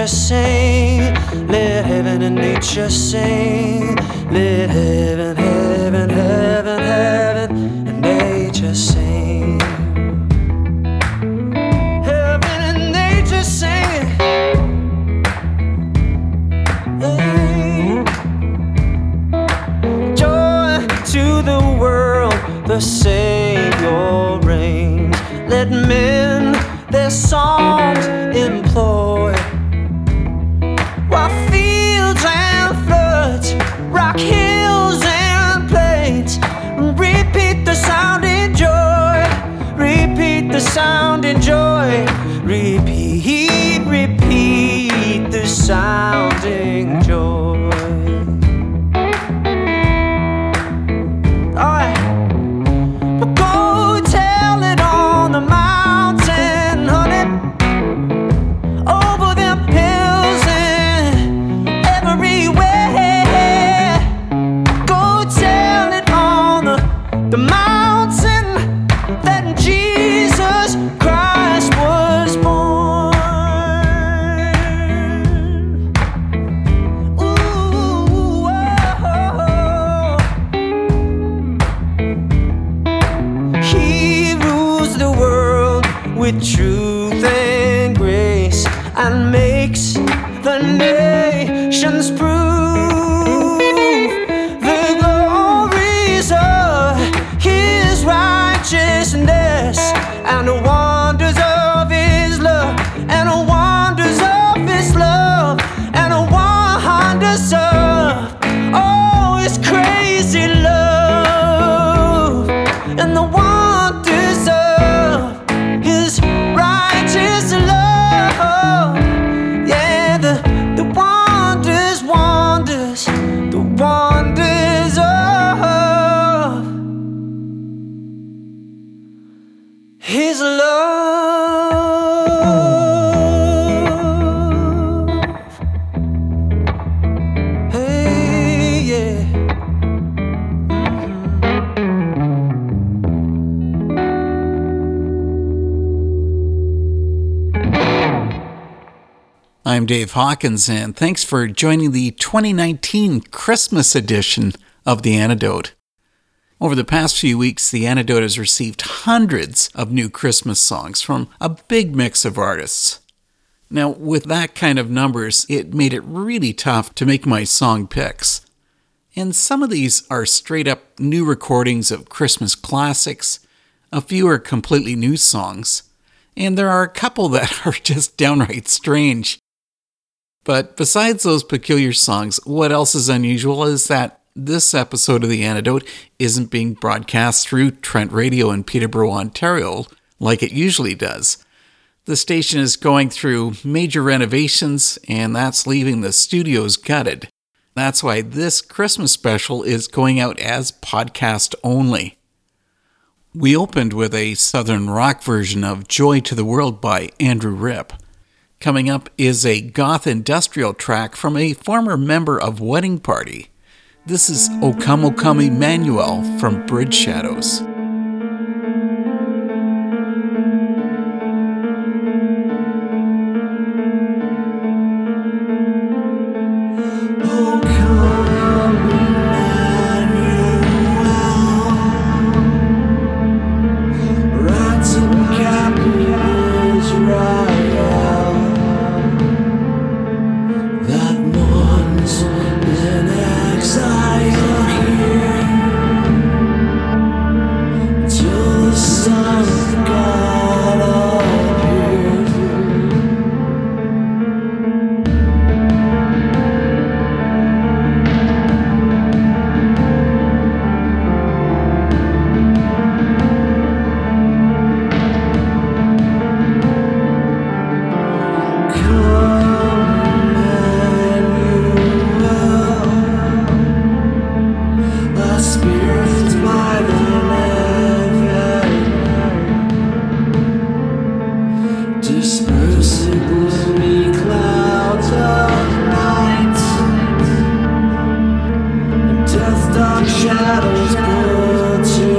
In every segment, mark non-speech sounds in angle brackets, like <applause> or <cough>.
Nature sing. Let heaven and nature sing. Let heaven, Dave Hawkins, and thanks for joining the 2019 Christmas edition of The Antidote. Over the past few weeks, The Antidote has received hundreds of new Christmas songs from a big mix of artists. Now, with that kind of numbers, it made it really tough to make my song picks. And some of these are straight up new recordings of Christmas classics, a few are completely new songs, and there are a couple <laughs> that are just downright strange. But besides those peculiar songs, what else is unusual is that this episode of The Antidote isn't being broadcast through Trent Radio in Peterborough, Ontario, like it usually does. The station is going through major renovations, and that's leaving the studios gutted. That's why this Christmas special is going out as podcast only. We opened with a southern rock version of Joy to the World by Andrew Ripp. Coming up is a goth industrial track from a former member of Wedding Party. This is O Come O Come Emmanuel from Bridge Shadows. Death dark shadows put to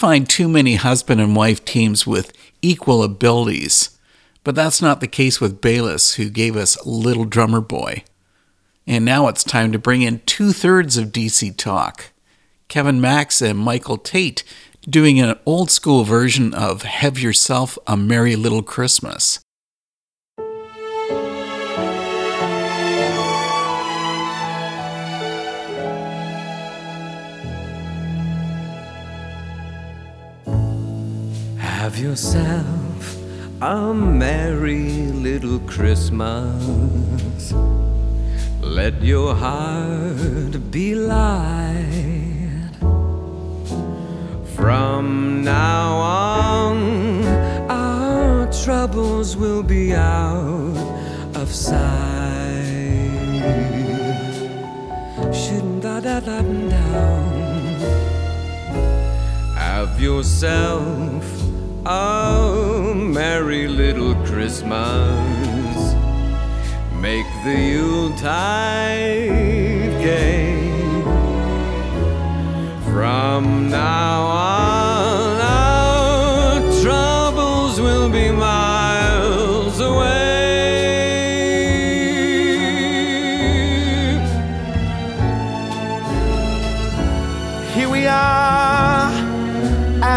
find too many husband and wife teams with equal abilities, but that's not the case with Bayliss, who gave us Little Drummer Boy. And now it's time to bring in two thirds of DC Talk Kevin Max and Michael Tait doing an old school version of Have Yourself a Merry Little Christmas. Have yourself a merry little Christmas. Let your heart be light. From now on, our troubles will be out of sight. Shouldn't. Have yourself a merry little Christmas. Make the Yuletide gay. From now on,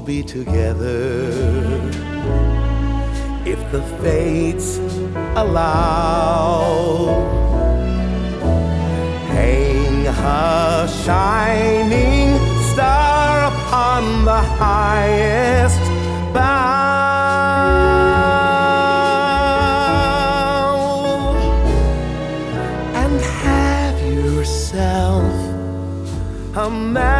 be together. If the fates allow, hang a shining star upon the highest bough and have yourself a merry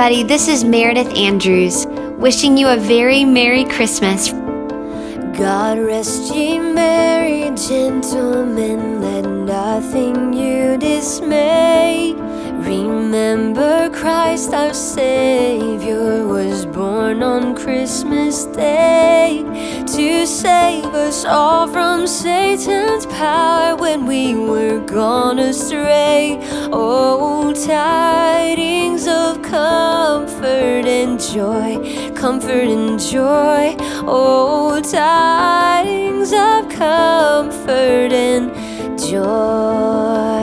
everybody, this is Meredith Andrews, wishing you a very Merry Christmas. God rest ye merry gentlemen, let nothing you dismay. Remember Christ our Savior was born on Christmas Day to save us all from Satan's power when we were gone astray. Oh, tidings of comfort and joy, comfort and joy. Oh, tidings of comfort and joy.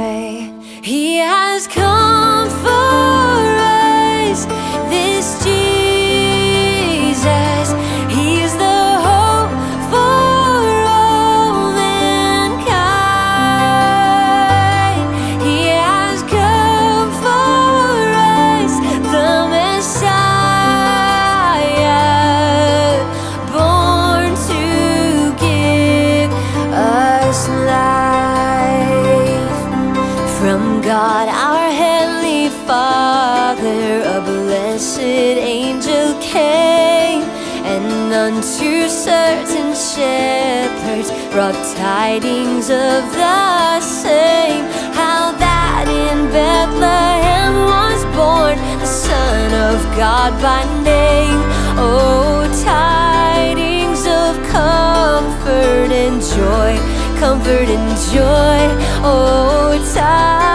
Comfort and joy. Oh, tidings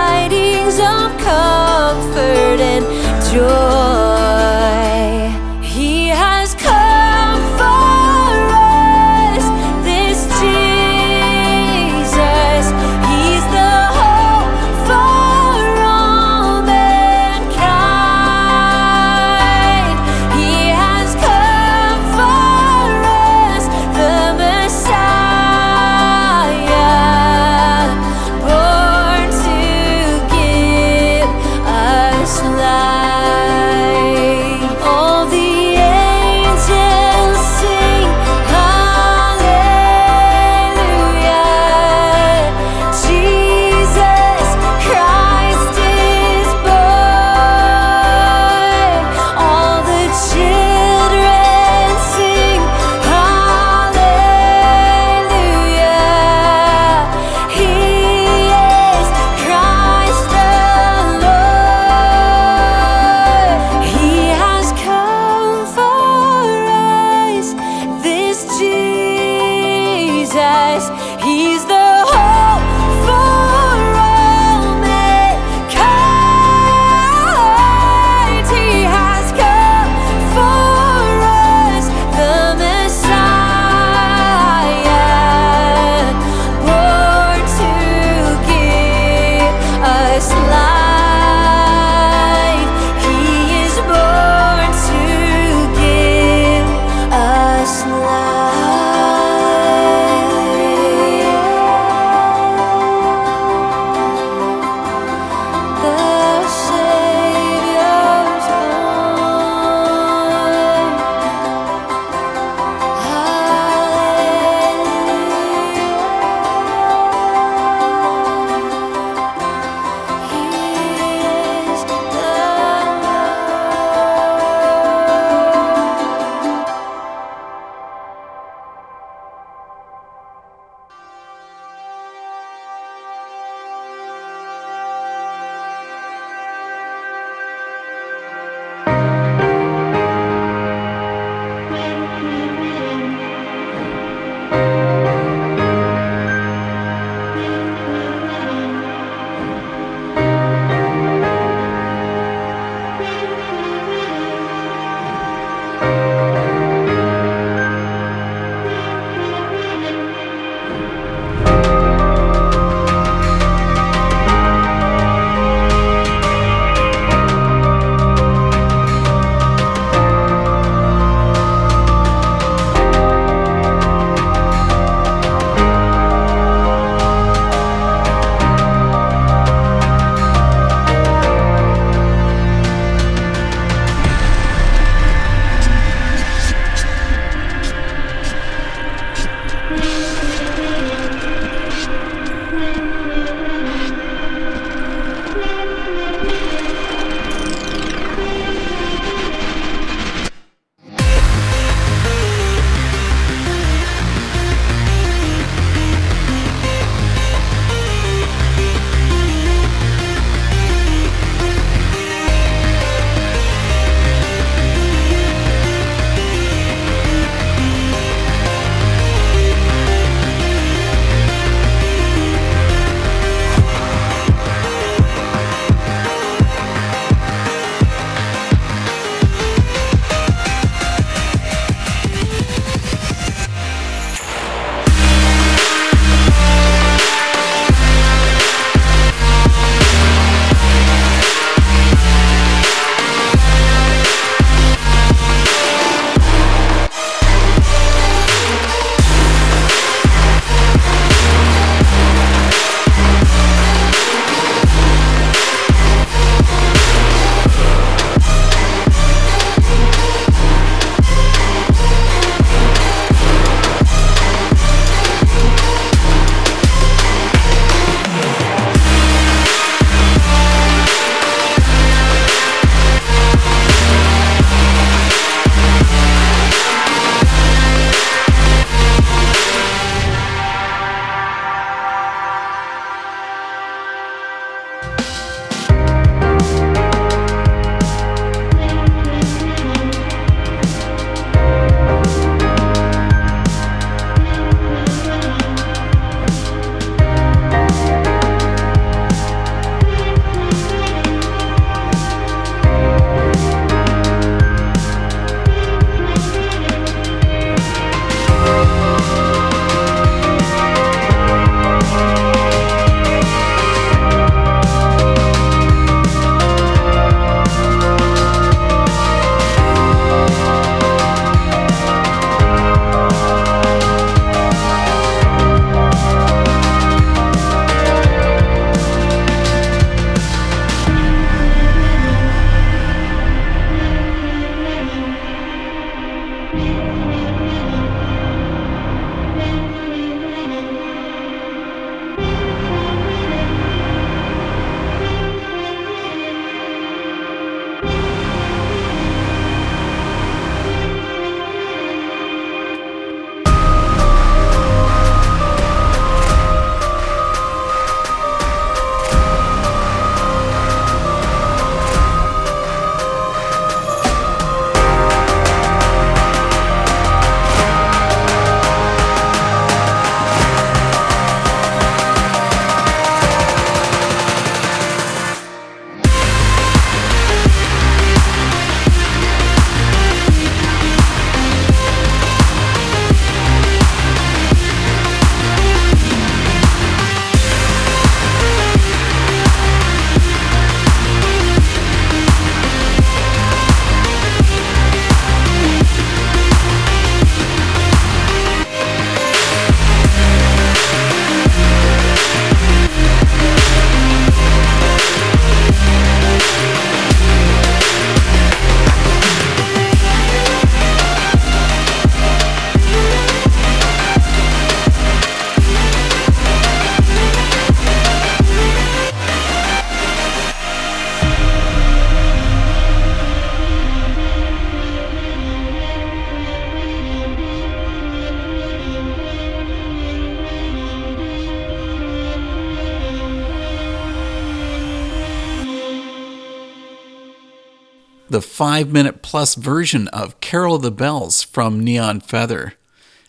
five minute plus version of Carol the Bells from Neon Feather,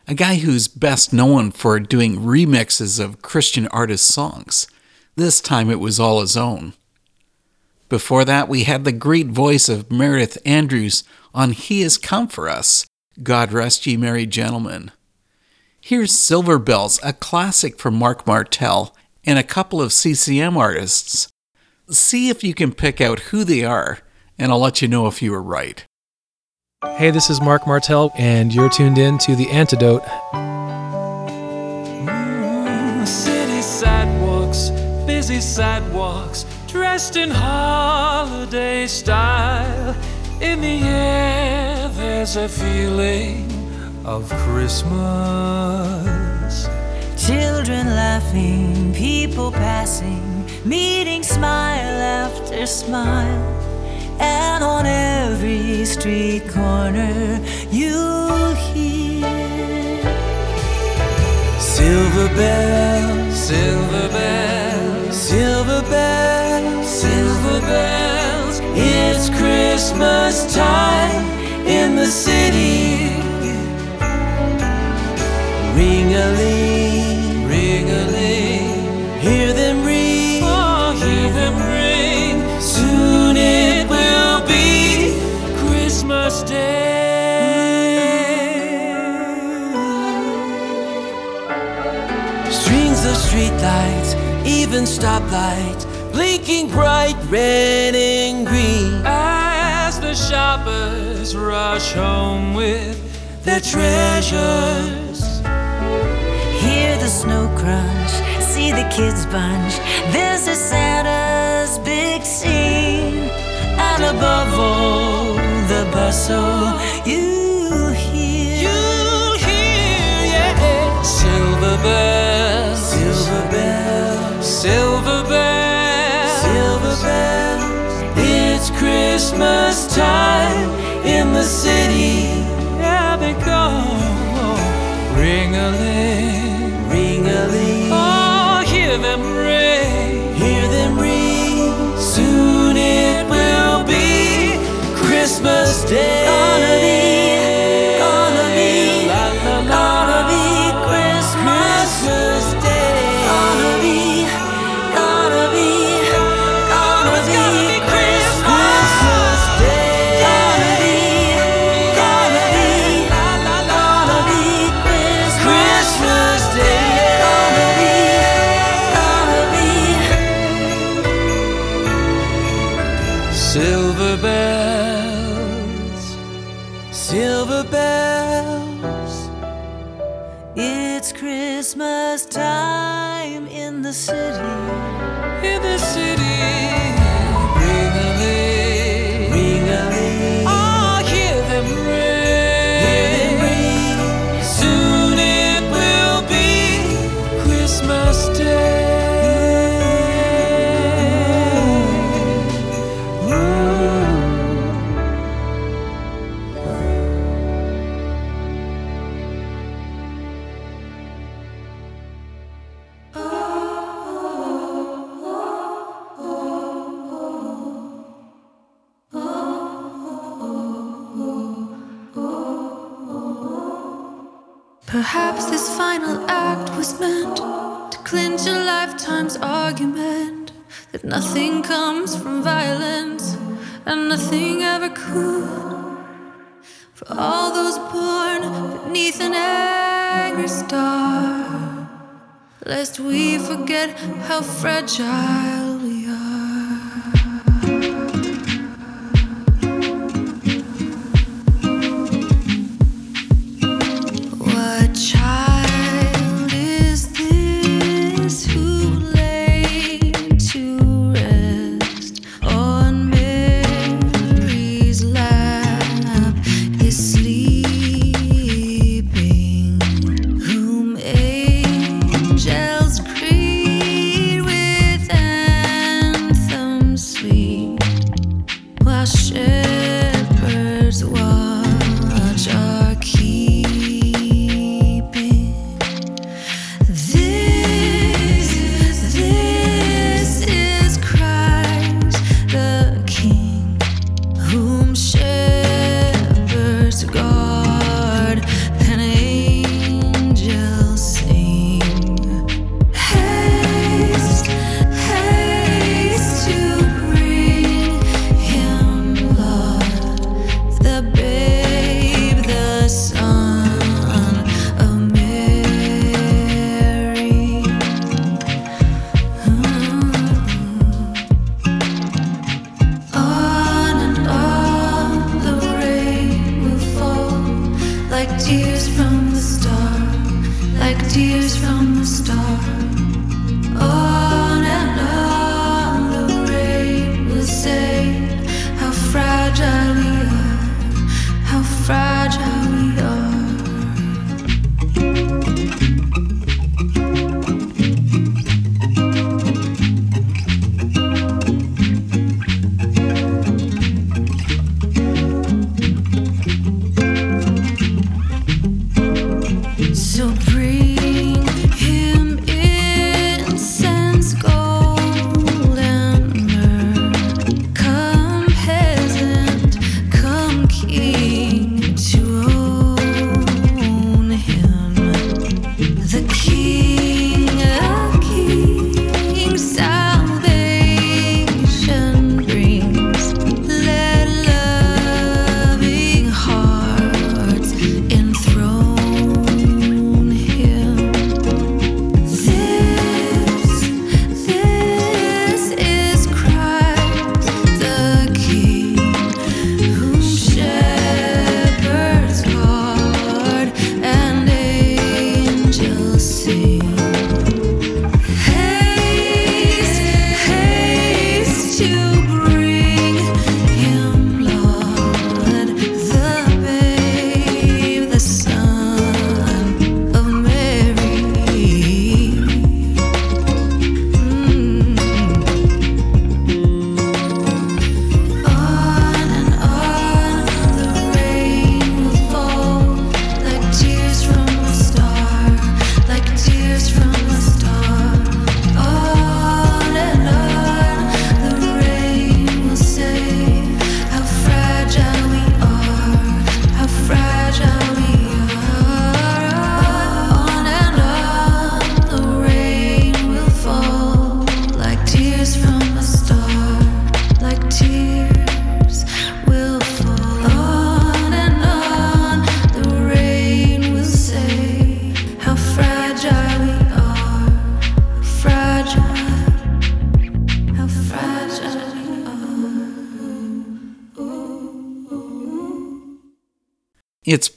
a guy who's best known for doing remixes of Christian artist songs. This time it was all his own. Before that, we had the great voice of Meredith Andrews on He Has Come For Us, God Rest Ye Merry Gentlemen. Here's Silver Bells, a classic from Marc Martel, and a couple of CCM artists. See if you can pick out who they are, and I'll let you know if you were right. Hey, this is Marc Martel, and you're tuned in to The Antidote. Mm, city sidewalks, busy sidewalks, dressed in holiday style. In the air, there's a feeling of Christmas. Children laughing, people passing, meeting smile after smile. And on every street corner, you'll hear Silver bells, silver bells, silver bells, silver bells. It's Christmas time in the city. Ring a ling, stoplights, blinking bright red and green. As the shoppers rush home with their treasures. Hear the snow crunch, see the kids bunch. This is Santa's big scene. And above all, the bustle you hear. You hear, yeah. Silver bells, silver bells, silver bells. It's Christmas time in the city. Yeah, they go. Ring a ling, ring a ling. Oh, hear them ring, hear them ring. Soon it will be Christmas Day. For all those born beneath an angry star, lest we forget how fragile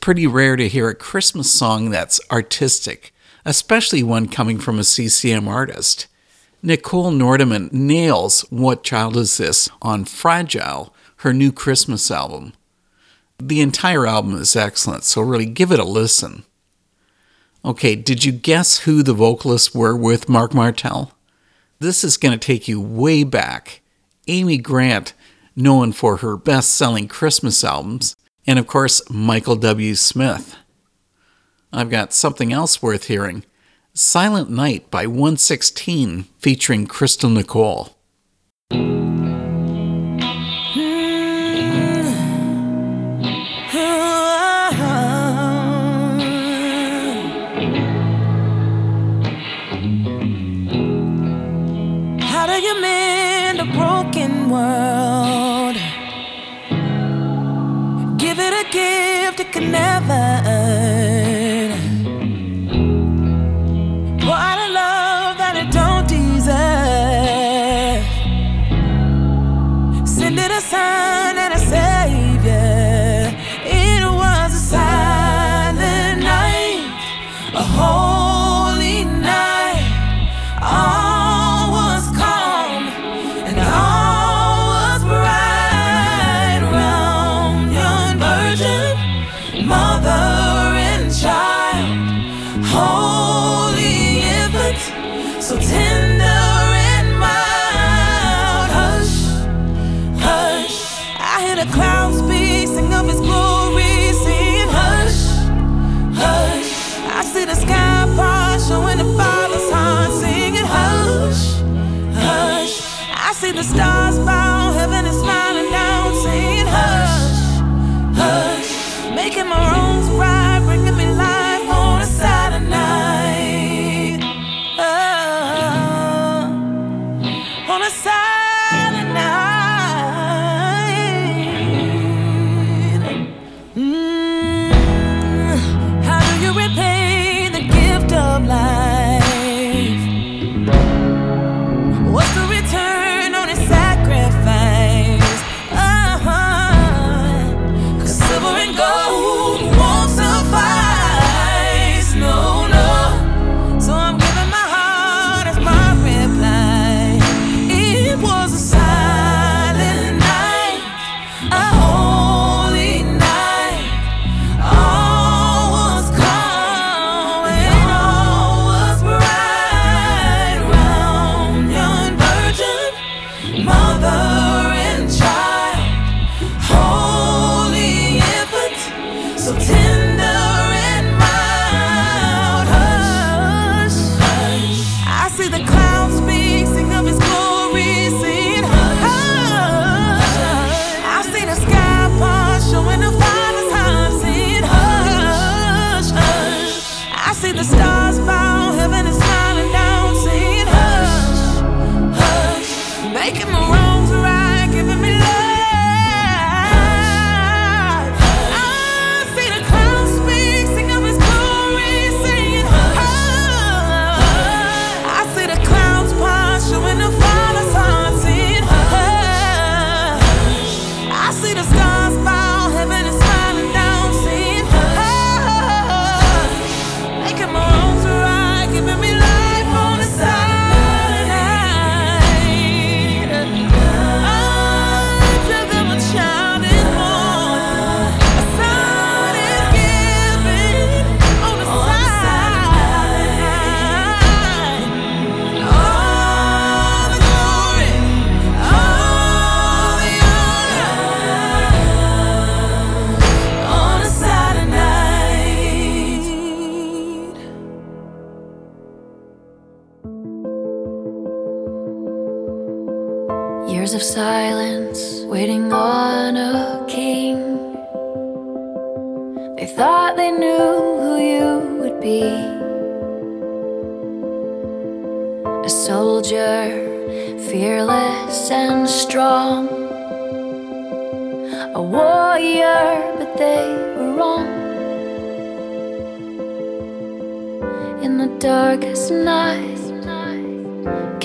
pretty rare to hear a Christmas song that's artistic, especially one coming from a CCM artist. Nichole Nordeman nails What Child Is This on Fragile, her new Christmas album. The entire album is excellent, so really give it a listen. Okay, did you guess who the vocalists were with Marc Martel? This is going to take you way back. Amy Grant, known for her best selling Christmas albums, and of course, Michael W. Smith. I've got something else worth hearing Silent Night by 116, featuring Crystal Nicole. world could never.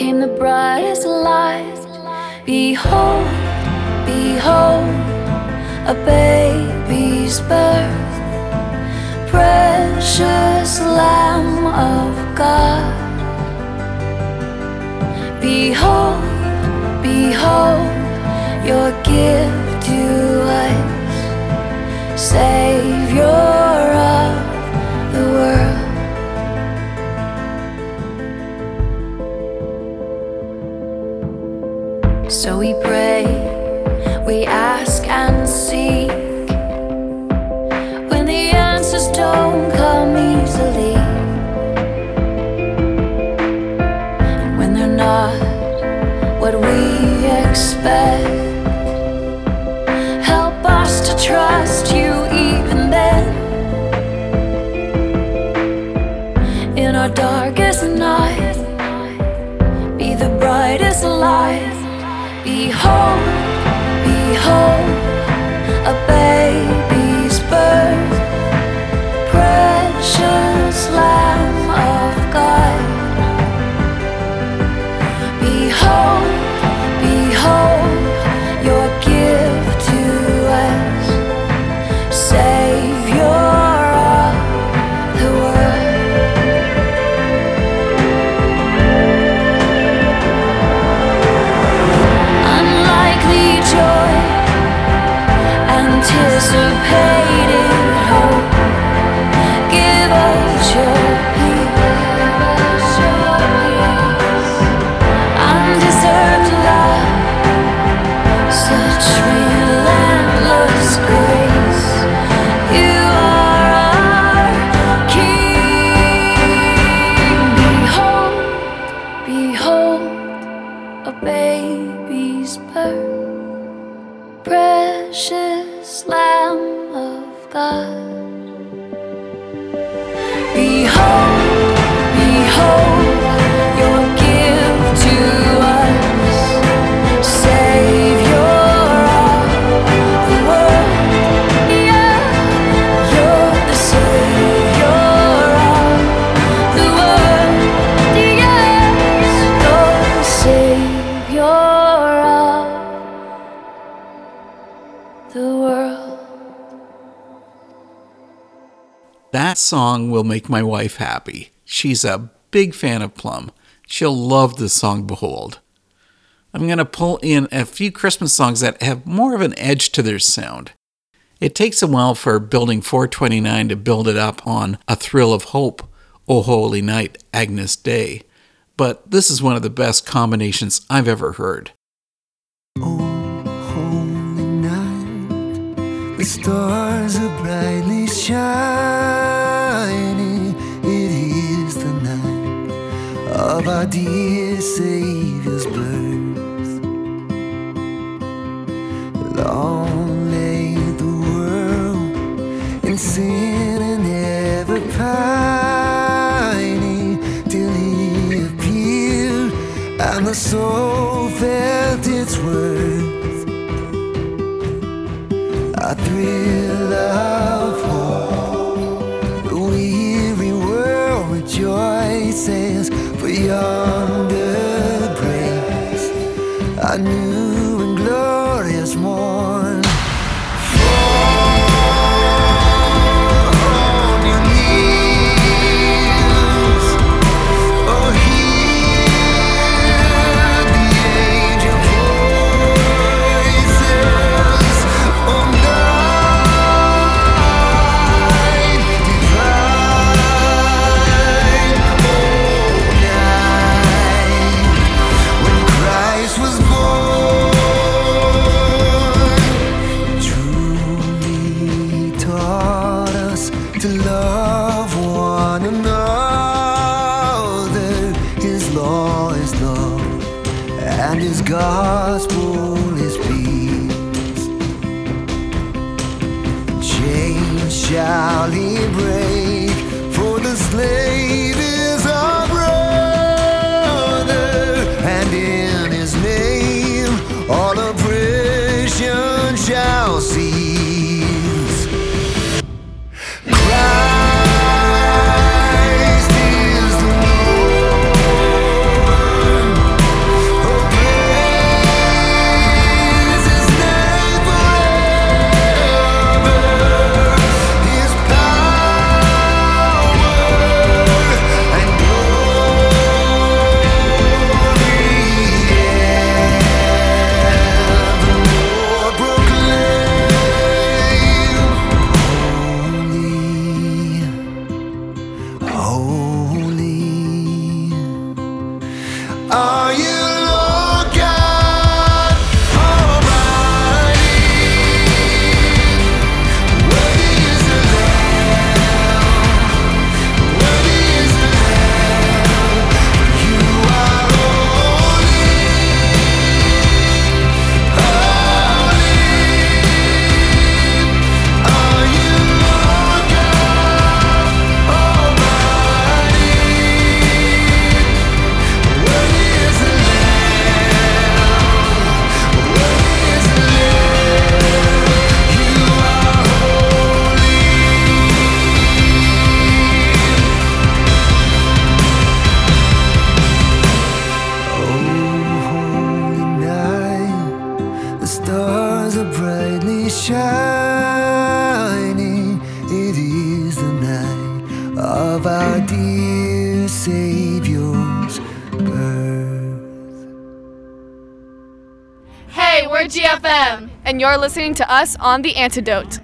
came the brightest light. Behold, behold, a baby's birth. Precious Lamb of God. Behold, behold, your gift to us, Savior of the world. So we pray, we ask and seek. When the answers don't come easily, and when they're not what we expect, help us to trust you Behold, behold, a baby's song will make my wife happy. She's a big fan of Plumb. She'll love the song Behold. I'm going to pull in a few Christmas songs that have more of an edge to their sound. It takes a while for Building 429 to build it up on A Thrill of Hope, O Holy Night, Agnus Dei, but this is one of the best combinations I've ever heard. Oh, holy night, the stars are brightly shining. Of our dear Savior's birth. Long lay the world in sin and ever pining till He appeared and the soul felt its worth. A thrill of hope, the weary world rejoices for yonder breaks a new are listening to us on The Antidote.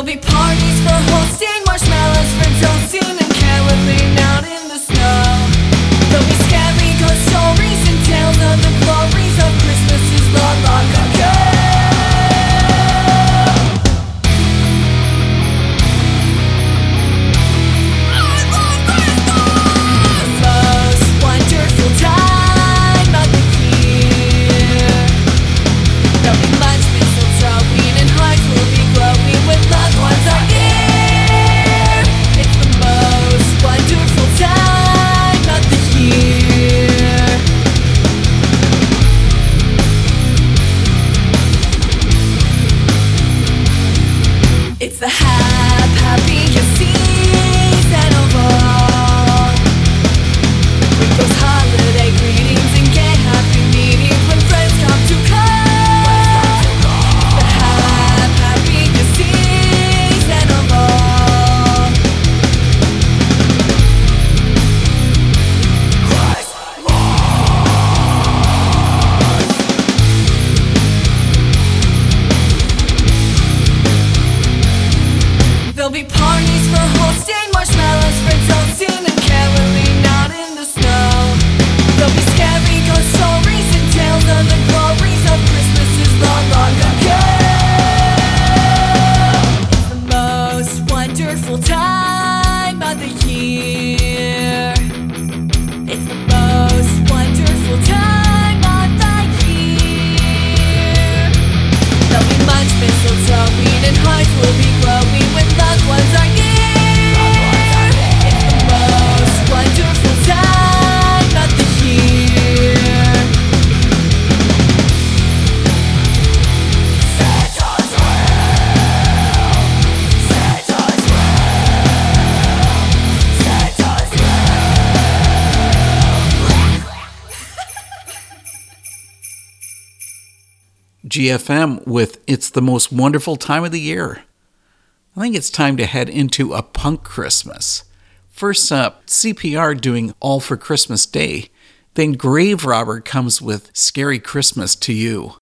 There'll be parties for hosting, marshmallows for toasting. GFM with It's the Most Wonderful Time of the Year. I think it's time to head into a punk Christmas. First up, CPR doing All for Christmas Day. Then Grave Robber comes with Scary Christmas to You.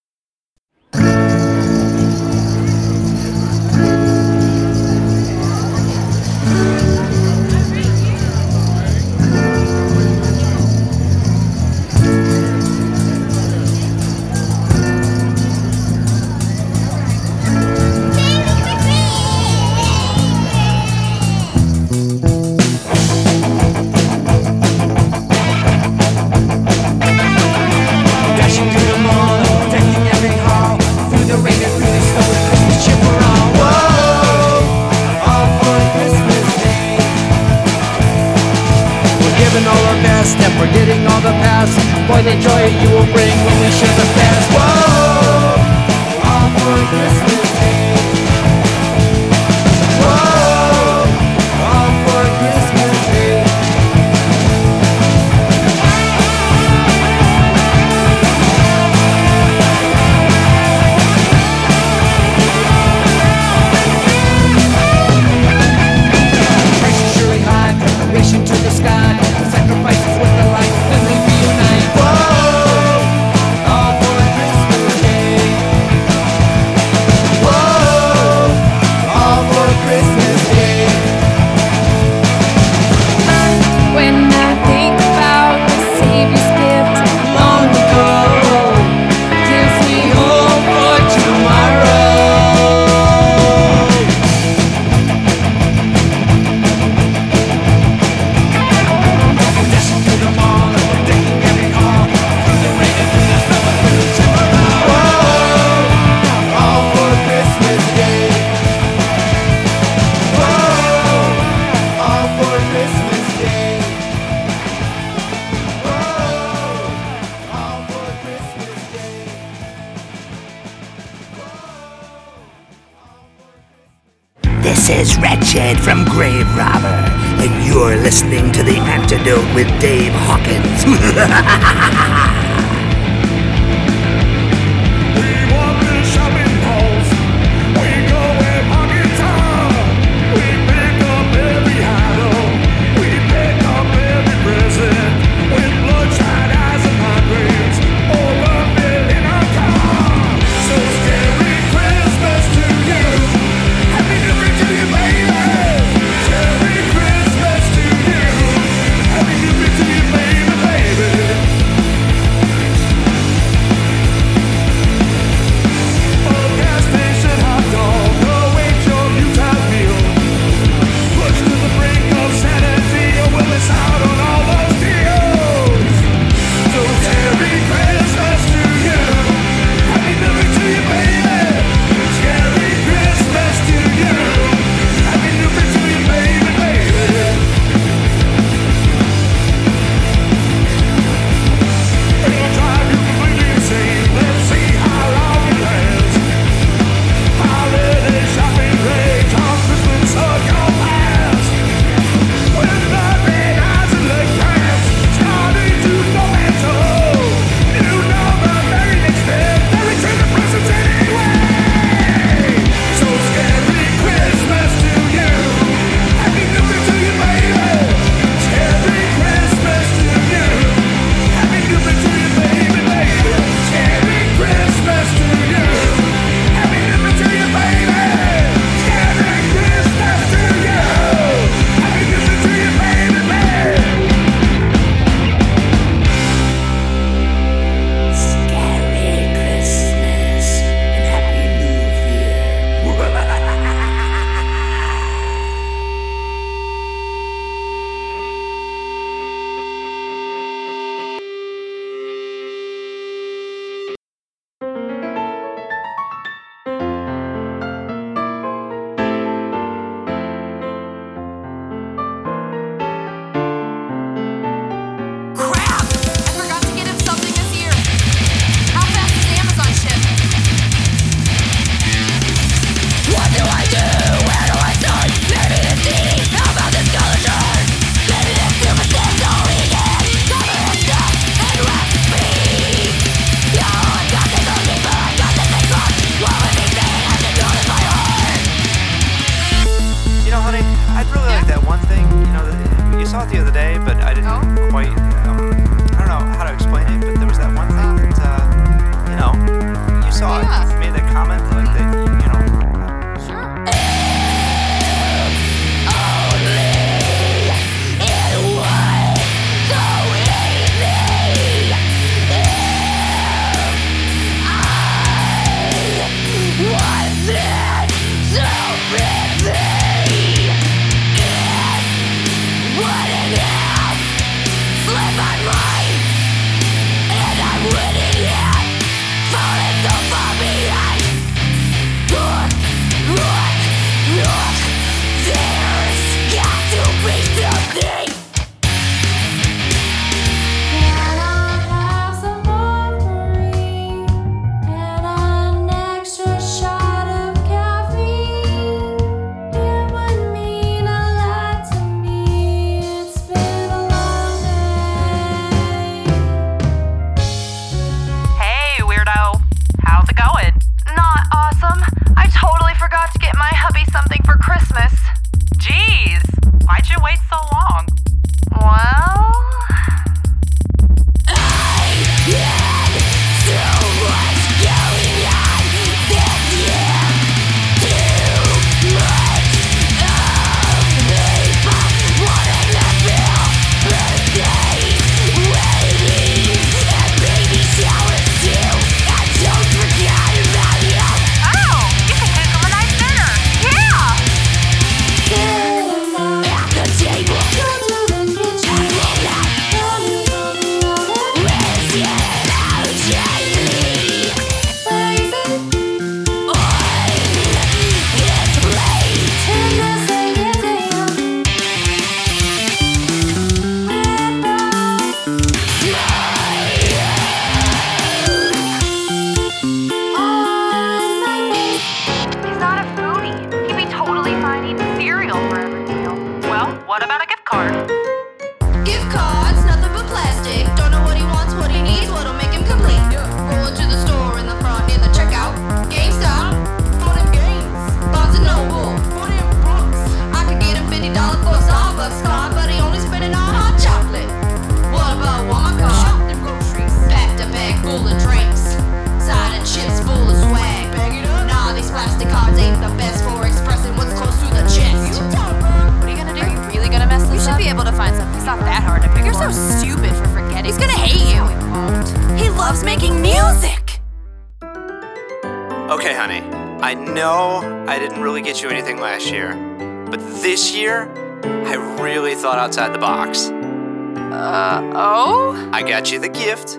Outside the box. Uh, oh? I got you the gift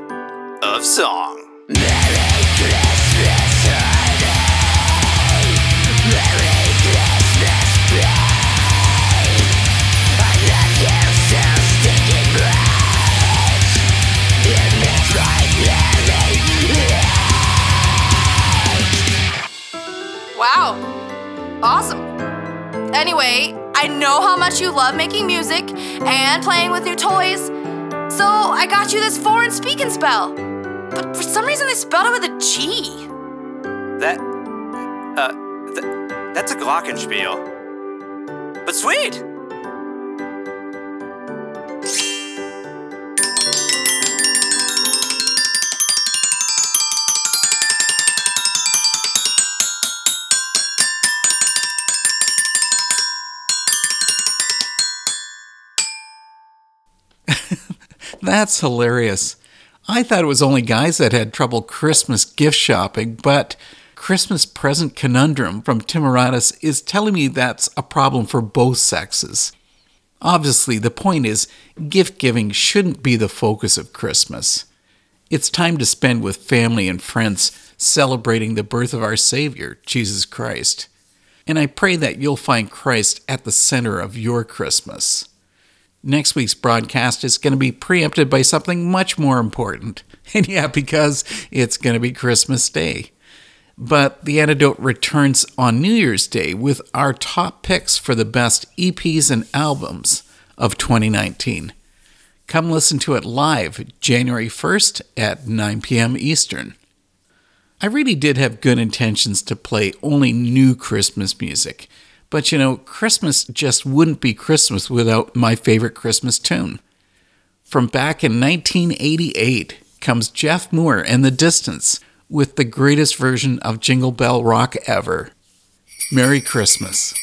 of song. Wow. Awesome. Anyway, I know how much you love making music and playing with new toys, so I got you this foreign speaking spell. But for some reason, they spelled it with a G. That, uh, th- that's a glockenspiel. But sweet! That's hilarious. I thought it was only guys that had trouble Christmas gift shopping, but Christmas Present Conundrum from Timoratus is telling me that's a problem for both sexes. Obviously, the point is gift giving shouldn't be the focus of Christmas. It's time to spend with family and friends celebrating the birth of our Savior, Jesus Christ. And I pray that you'll find Christ at the center of your Christmas. Next week's broadcast is going to be preempted by something much more important. <laughs> And yeah, because it's going to be Christmas Day. But the antidote returns on New Year's Day with our top picks for the best EPs and albums of 2019. Come listen to it live January 1st at 9 p.m. Eastern. I really did have good intentions to play only new Christmas music, but you know, Christmas just wouldn't be Christmas without my favorite Christmas tune. From back in 1988 comes Jeff Moore and The Distance with the greatest version of Jingle Bell Rock ever. Merry Christmas.